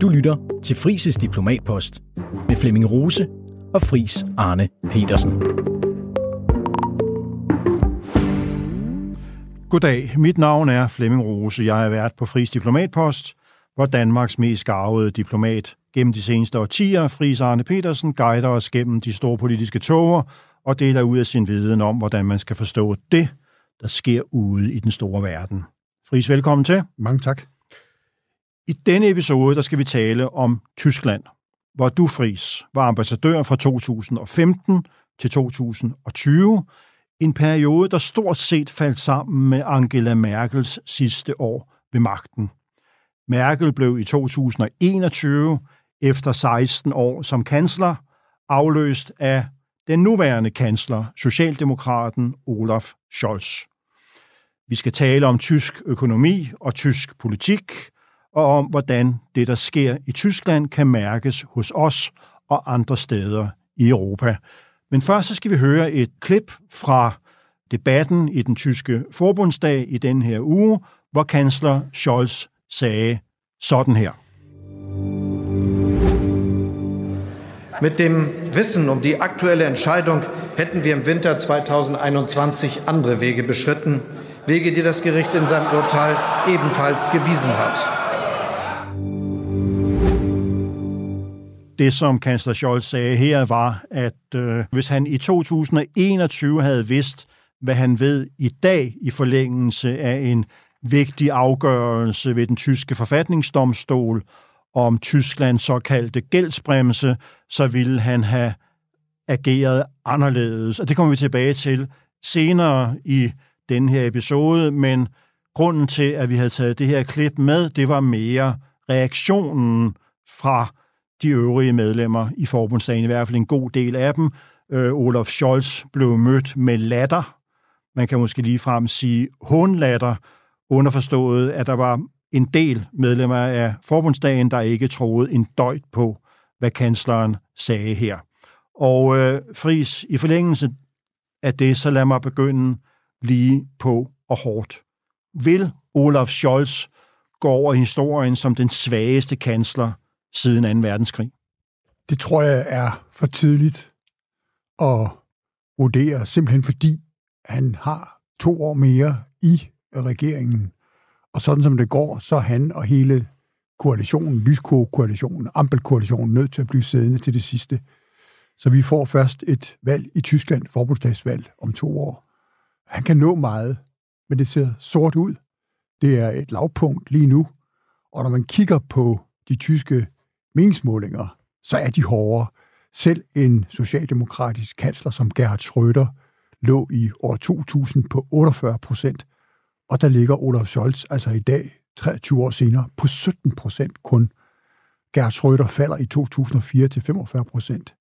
Du lytter til Frises Diplomatpost med Flemming Rose og Fris Arne Petersen. Goddag, mit navn er Flemming Rose. Jeg er vært på Fris Diplomatpost, hvor Danmarks mest garvede diplomat gennem de seneste årtier, Fris Arne Petersen, guider os gennem de store politiske toger og deler ud af sin viden om, hvordan man skal forstå det, der sker ude i den store verden. Fris, velkommen til. Mange tak. I denne episode, der skal vi tale om Tyskland, hvor du, Fris, var ambassadør fra 2015 til 2020, en periode, der stort set faldt sammen med Angela Merkels sidste år ved magten. Merkel blev i 2021, efter 16 år som kansler, afløst af den nuværende kansler, Socialdemokraten Olaf Scholz. Vi skal tale om tysk økonomi og tysk politik, og om hvordan det, der sker i Tyskland, kan mærkes hos os og andre steder i Europa. Men først så skal vi høre et klip fra debatten i den tyske forbundsdag i den her uge, hvor kansler Scholz sagde sådan her. Mit dem Wissen um die aktuelle Entscheidung hätten wir im Winter 2021 andere Wege beschritten, Wege, die das Gericht in seinem Urteil ebenfalls gewiesen hat. Det, som kansler Scholz sagde her, var, at øh, hvis han i 2021 havde vidst, hvad han ved i dag i forlængelse af en vigtig afgørelse ved den tyske forfatningsdomstol om Tysklands såkaldte gældsbremse, så ville han have ageret anderledes. Og det kommer vi tilbage til senere i den her episode, men grunden til, at vi havde taget det her klip med, det var mere reaktionen fra de øvrige medlemmer i forbundsdagen, i hvert fald en god del af dem. Øh, Olaf Scholz blev mødt med latter. Man kan måske lige frem sige hundlatter, underforstået, at der var en del medlemmer af forbundsdagen, der ikke troede en døjt på, hvad kansleren sagde her. Og øh, Fris, i forlængelse af det, så lad mig begynde lige på og hårdt. Vil Olaf Scholz gå over i historien som den svageste kansler siden 2. verdenskrig? Det tror jeg er for tidligt at vurdere, simpelthen fordi han har to år mere i regeringen. Og sådan som det går, så er han og hele koalitionen, Lysko-koalitionen, Ampel-koalitionen, nødt til at blive siddende til det sidste. Så vi får først et valg i Tyskland, forbundsdagsvalg, om to år. Han kan nå meget, men det ser sort ud. Det er et lavpunkt lige nu. Og når man kigger på de tyske meningsmålinger, så er de hårdere. Selv en socialdemokratisk kansler som Gerhard Schröder lå i år 2000 på 48 procent, og der ligger Olaf Scholz altså i dag, 23 år senere, på 17 procent kun. Gerhard Schröder falder i 2004 til 45 procent.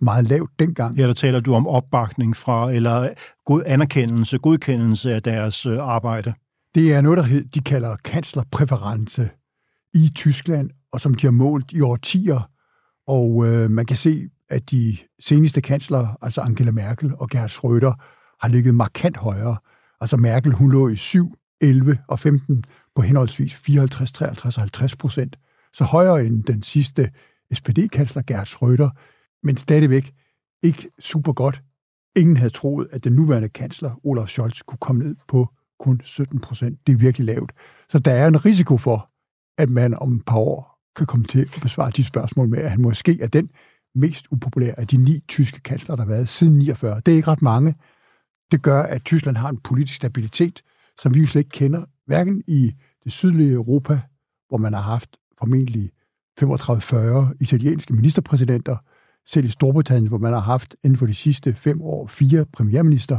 Meget lavt dengang. Ja, der taler du om opbakning fra, eller god anerkendelse, godkendelse af deres øh, arbejde. Det er noget, der de kalder kanslerpræference i Tyskland, og som de har målt i årtier. Og øh, man kan se, at de seneste kansler, altså Angela Merkel og Gerhard Schröder, har ligget markant højere. Altså Merkel, hun lå i 7, 11 og 15 på henholdsvis 54, 53 og 50 procent. Så højere end den sidste SPD-kansler Gerhard Schröder, men stadigvæk ikke super godt. Ingen havde troet, at den nuværende kansler, Olaf Scholz, kunne komme ned på kun 17 procent. Det er virkelig lavt. Så der er en risiko for, at man om et par år kan komme til at besvare de spørgsmål med, at han måske er den mest upopulære af de ni tyske kansler, der har været siden 49. Det er ikke ret mange. Det gør, at Tyskland har en politisk stabilitet, som vi jo slet ikke kender, hverken i det sydlige Europa, hvor man har haft formentlig 35-40 italienske ministerpræsidenter, selv i Storbritannien, hvor man har haft inden for de sidste fem år fire premierminister,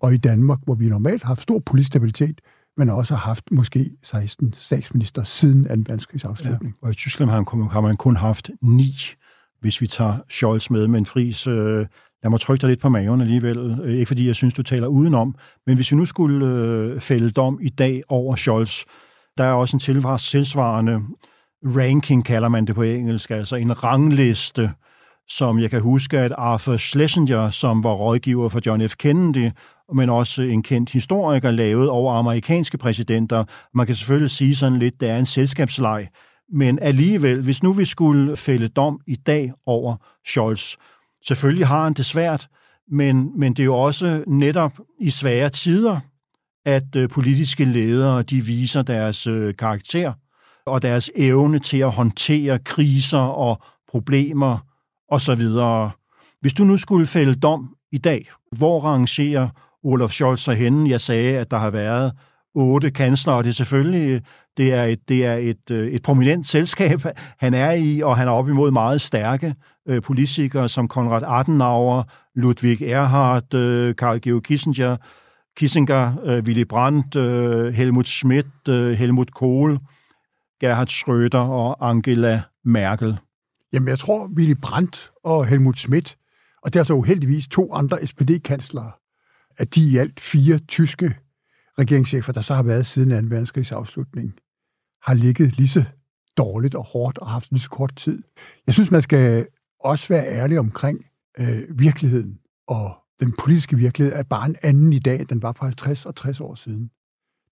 og i Danmark, hvor vi normalt har haft stor politisk stabilitet, men også har haft måske 16 statsminister siden 2. verdenskrigs afslutning. Ja, og i Tyskland har man, har man kun haft ni, hvis vi tager Scholz med, men Fris, øh, lad mig trykke dig lidt på maven alligevel, øh, ikke fordi jeg synes, du taler udenom, men hvis vi nu skulle øh, fælde dom i dag over Scholz, der er også en tilsvarende ranking, kalder man det på engelsk, altså en rangliste, som jeg kan huske, at Arthur Schlesinger, som var rådgiver for John F. Kennedy, men også en kendt historiker, lavet over amerikanske præsidenter. Man kan selvfølgelig sige sådan lidt, det er en selskabsleg, Men alligevel, hvis nu vi skulle fælde dom i dag over Scholz, selvfølgelig har han det svært, men, men det er jo også netop i svære tider, at øh, politiske ledere de viser deres øh, karakter og deres evne til at håndtere kriser og problemer osv. Hvis du nu skulle fælde dom i dag, hvor rangerer Olaf Scholz sig henne? Jeg sagde, at der har været otte kansler, og det er selvfølgelig det er et, det er et, øh, et prominent selskab, han er i, og han er op imod meget stærke øh, politikere som Konrad Adenauer, Ludwig Erhard, øh, Karl Georg Kissinger, Kissinger, øh, Willy Brandt, øh, Helmut Schmidt, øh, Helmut Kohl, Gerhard Schröder og Angela Merkel. Jamen, jeg tror, Willy Brandt og Helmut Schmidt, og det er så uheldigvis to andre SPD-kanslere, at de i alt fire tyske regeringschefer, der så har været siden 2. verdenskrigs afslutning, har ligget lige så dårligt og hårdt og haft lige så kort tid. Jeg synes, man skal også være ærlig omkring øh, virkeligheden, og den politiske virkelighed er bare en anden i dag, end den var for 50 og 60 år siden.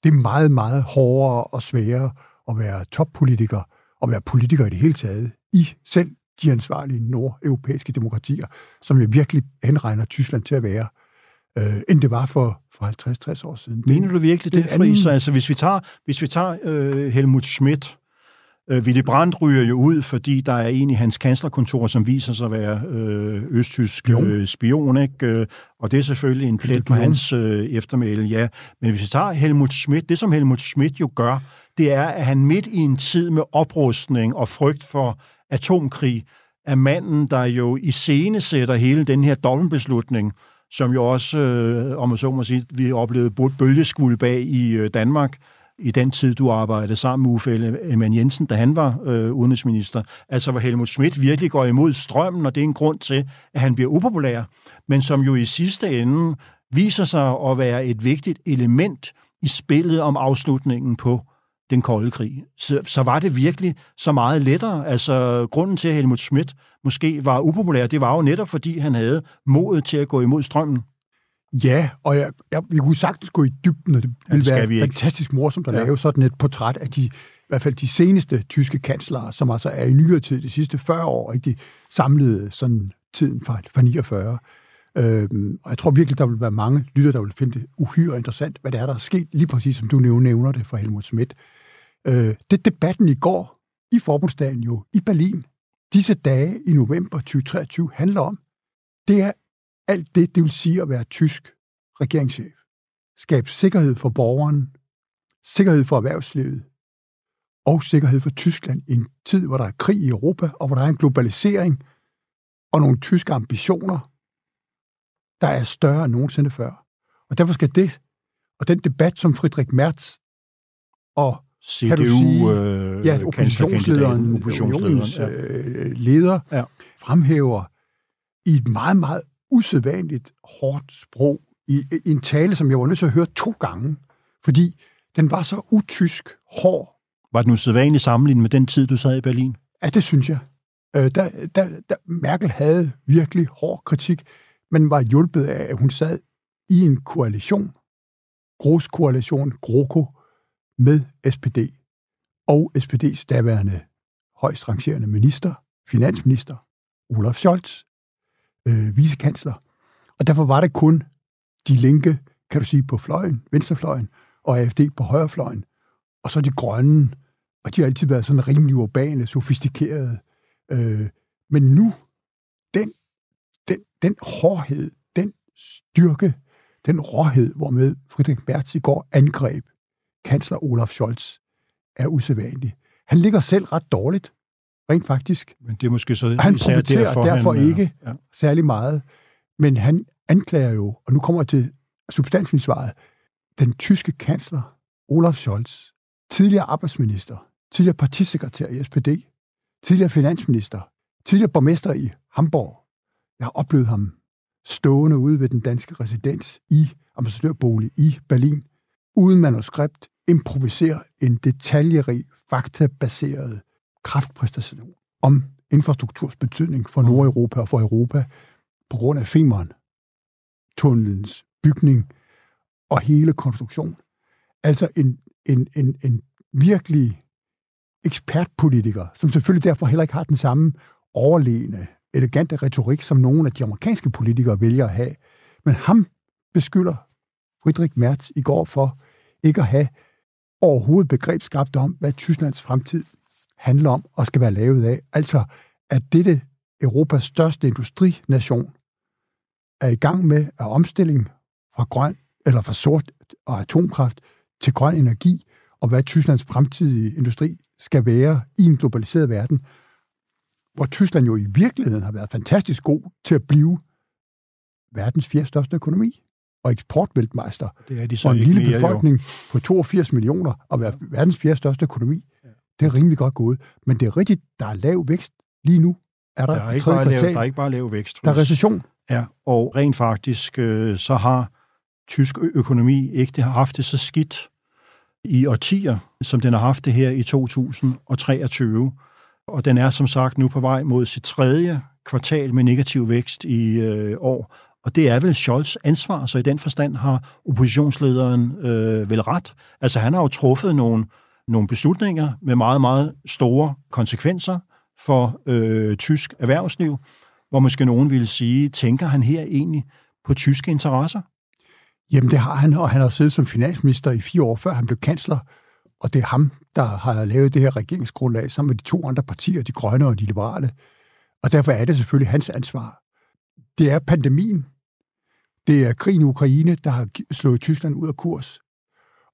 Det er meget, meget hårdere og sværere at være toppolitiker og være politiker i det hele taget i selv de ansvarlige nordeuropæiske demokratier, som jeg virkelig henregner Tyskland til at være, øh, end det var for, for 50-60 år siden. Mener du virkelig det, det Friis? Anden... Altså, hvis vi tager, hvis vi tager øh, Helmut Schmidt, øh, Willy Brandt ryger jo ud, fordi der er en i hans kanslerkontor, som viser sig at være øh, østtysk øh, spion, ikke? Øh, og det er selvfølgelig en plet på hans øh, eftermæle, ja. Men hvis vi tager Helmut Schmidt, det som Helmut Schmidt jo gør, det er, at han midt i en tid med oprustning og frygt for atomkrig, er manden, der jo i scene sætter hele den her dobbeltbeslutning, som jo også, øh, om man så må sige, vi oplevede bølgeskuld bag i øh, Danmark i den tid, du arbejdede sammen med Uffe Ellemann Jensen, da han var øh, udenrigsminister. Altså, hvor Helmut Schmidt virkelig går imod strømmen, og det er en grund til, at han bliver upopulær, men som jo i sidste ende viser sig at være et vigtigt element i spillet om afslutningen på den kolde krig, så, så var det virkelig så meget lettere. Altså, grunden til, at Helmut Schmidt måske var upopulær, det var jo netop, fordi han havde modet til at gå imod strømmen. Ja, og jeg, jeg, vi kunne sagtens gå i dybden, og det ville ja, det være fantastisk morsomt at ja. lave sådan et portræt af de, i hvert fald de seneste tyske kanslere, som altså er i nyere tid, de sidste 40 år, ikke de samlede sådan tiden fra, fra 49. Øhm, og jeg tror virkelig, der vil være mange lytter, der vil finde det uhyre interessant, hvad det er, der er sket, lige præcis som du nævner det for Helmut Schmidt. Øh, det debatten i går i forbundsdagen jo i Berlin, disse dage i november 2023 handler om, det er alt det, det vil sige at være tysk regeringschef. Skabe sikkerhed for borgeren, sikkerhed for erhvervslivet og sikkerhed for Tyskland i en tid, hvor der er krig i Europa, og hvor der er en globalisering og nogle tyske ambitioner, der er større end nogensinde før. Og derfor skal det, og den debat, som Friedrich Merz og CDU, kan du sige, øh, ja, oppositionslederen, oppositionslederen ja. øh, leder, ja. fremhæver i et meget, meget usædvanligt hårdt sprog, i, i en tale, som jeg var nødt til at høre to gange, fordi den var så utysk hård. Var den usædvanligt sammenlignet med den tid, du sad i Berlin? Ja, det synes jeg. Øh, der, der, der, Merkel havde virkelig hård kritik, men var hjulpet af, at hun sad i en koalition, Gros-koalition, GroKo, med SPD og SPD's daværende højst rangerende minister, finansminister, Olaf Scholz, øh, vicekansler. Og derfor var det kun de linke, kan du sige, på fløjen, venstrefløjen, og AFD på højrefløjen, og så de grønne, og de har altid været sådan rimelig urbane, sofistikerede. Øh, men nu, den, den, den hårdhed, den styrke, den råhed, hvormed Friedrich Merz i går angreb kansler Olaf Scholz, er usædvanlig. Han ligger selv ret dårligt, rent faktisk. Men det er måske så han især derfor, derfor han, ikke ja. særlig meget. Men han anklager jo, og nu kommer jeg til substansen i svaret, den tyske kansler Olaf Scholz, tidligere arbejdsminister, tidligere partisekretær i SPD, tidligere finansminister, tidligere borgmester i Hamburg. Jeg har oplevet ham stående ude ved den danske residens i ambassadørbolig i Berlin, uden manuskript, improvisere en detaljerig, faktabaseret kraftpræstation om infrastrukturs betydning for Nordeuropa og for Europa på grund af Femern, tunnelens bygning og hele konstruktion. Altså en, en, en, en virkelig ekspertpolitiker, som selvfølgelig derfor heller ikke har den samme overlegne, elegante retorik, som nogle af de amerikanske politikere vælger at have. Men ham beskylder Friedrich Merz i går for ikke at have overhovedet begrebsskabt om, hvad Tysklands fremtid handler om og skal være lavet af. Altså, at dette Europas største industrination er i gang med at omstilling fra grøn eller fra sort og atomkraft til grøn energi, og hvad Tysklands fremtidige industri skal være i en globaliseret verden, hvor Tyskland jo i virkeligheden har været fantastisk god til at blive verdens fjerde største økonomi og eksportvæltmeister. Det er de så og en lille mere, befolkning jo. på 82 millioner og være verdens fjerde største økonomi. Det er rimelig godt gået. Men det er rigtigt, der er lav vækst lige nu. Er der, Der er, ikke bare lav, der er ikke bare lav vækst. der er recession. Ja, og rent faktisk, øh, så har tysk økonomi ikke det har haft det så skidt i årtier, som den har haft det her i 2023. Og den er som sagt nu på vej mod sit tredje kvartal med negativ vækst i øh, år. Og det er vel Scholz ansvar, så i den forstand har oppositionslederen øh, vel ret. Altså han har jo truffet nogle, nogle beslutninger med meget, meget store konsekvenser for øh, tysk erhvervsliv, hvor måske nogen ville sige, tænker han her egentlig på tyske interesser? Jamen det har han, og han har siddet som finansminister i fire år, før han blev kansler. Og det er ham, der har lavet det her regeringsgrundlag sammen med de to andre partier, de grønne og de liberale. Og derfor er det selvfølgelig hans ansvar. Det er pandemien. Det er krigen i Ukraine, der har slået Tyskland ud af kurs.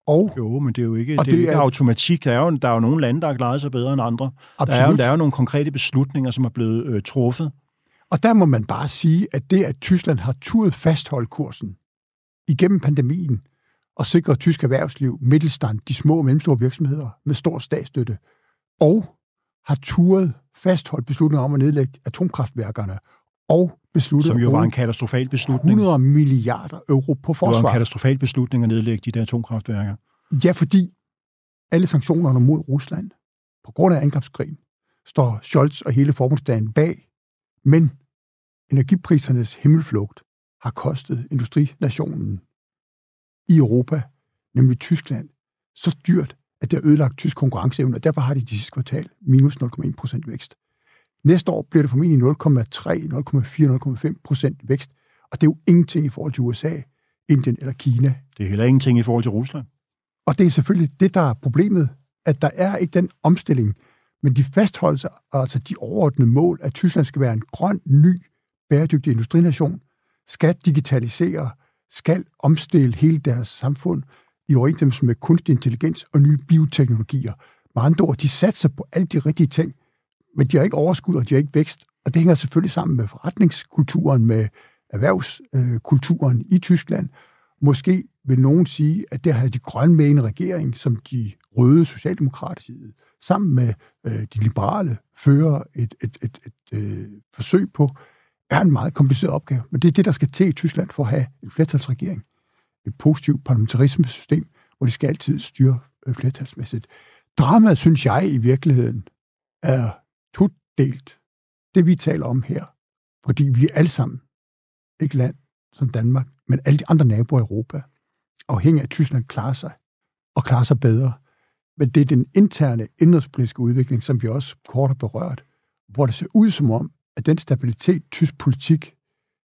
Og Jo, men det er jo ikke, Og det er det ikke er- automatik. Der er, jo, der er jo nogle lande, der har klaret sig bedre end andre. Der er, jo, der er jo nogle konkrete beslutninger, som er blevet øh, truffet. Og der må man bare sige, at det, at Tyskland har turet fastholde kursen igennem pandemien og sikret tysk erhvervsliv, middelstand, de små og mellemstore virksomheder med stor statsstøtte, og har turet fastholdt beslutninger om at nedlægge atomkraftværkerne og besluttet Som jo var en katastrofal beslutning. 100 milliarder euro på Det var en forsvar. katastrofal beslutning at nedlægge de der atomkraftværker. Ja, fordi alle sanktionerne mod Rusland, på grund af angrebskrigen, står Scholz og hele forbundsdagen bag. Men energiprisernes himmelflugt har kostet industrinationen i Europa, nemlig Tyskland, så dyrt, at det har ødelagt tysk konkurrenceevne, og derfor har de de sidste kvartal minus 0,1 procent vækst. Næste år bliver det formentlig 0,3, 0,4, 0,5 procent vækst, og det er jo ingenting i forhold til USA, Indien eller Kina. Det er heller ingenting i forhold til Rusland. Og det er selvfølgelig det, der er problemet, at der er ikke den omstilling, men de fastholdelser, altså de overordnede mål, at Tyskland skal være en grøn, ny, bæredygtig industrination, skal digitalisere, skal omstille hele deres samfund i overensstemmelse med kunstig intelligens og nye bioteknologier. Med andre ord, de satser på alle de rigtige ting, men de har ikke overskud, og de har ikke vækst. Og det hænger selvfølgelig sammen med forretningskulturen, med erhvervskulturen øh, i Tyskland. Måske vil nogen sige, at det har de grønne med i en regering, som de røde socialdemokratiske sammen med øh, de liberale fører et, et, et, et øh, forsøg på, er en meget kompliceret opgave. Men det er det, der skal til i Tyskland for at have en flertalsregering. Et positivt parlamentarismesystem, hvor de skal altid styre øh, flertalsmæssigt. Dramaet, synes jeg i virkeligheden, er todelt. Det vi taler om her. Fordi vi er alle sammen, ikke land som Danmark, men alle de andre naboer i Europa, afhængig af, at Tyskland klarer sig, og klarer sig bedre. Men det er den interne indrigspolitiske udvikling, som vi også kort har berørt, hvor det ser ud som om, at den stabilitet, tysk politik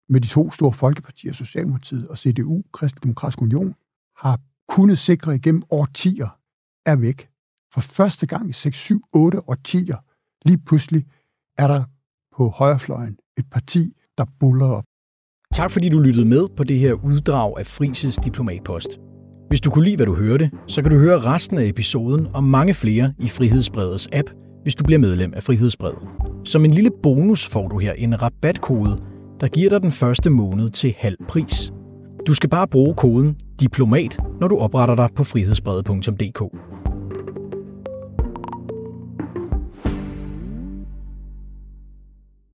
med de to store folkepartier, Socialdemokratiet og CDU, Kristendemokratisk Union, har kunnet sikre igennem årtier, er væk. For første gang i 6, 7, 8 årtier, lige pludselig er der på højrefløjen et parti, der buller op. Tak fordi du lyttede med på det her uddrag af Frises Diplomatpost. Hvis du kunne lide, hvad du hørte, så kan du høre resten af episoden og mange flere i Frihedsbredets app, hvis du bliver medlem af Frihedsbredet. Som en lille bonus får du her en rabatkode, der giver dig den første måned til halv pris. Du skal bare bruge koden DIPLOMAT, når du opretter dig på frihedsbredet.dk.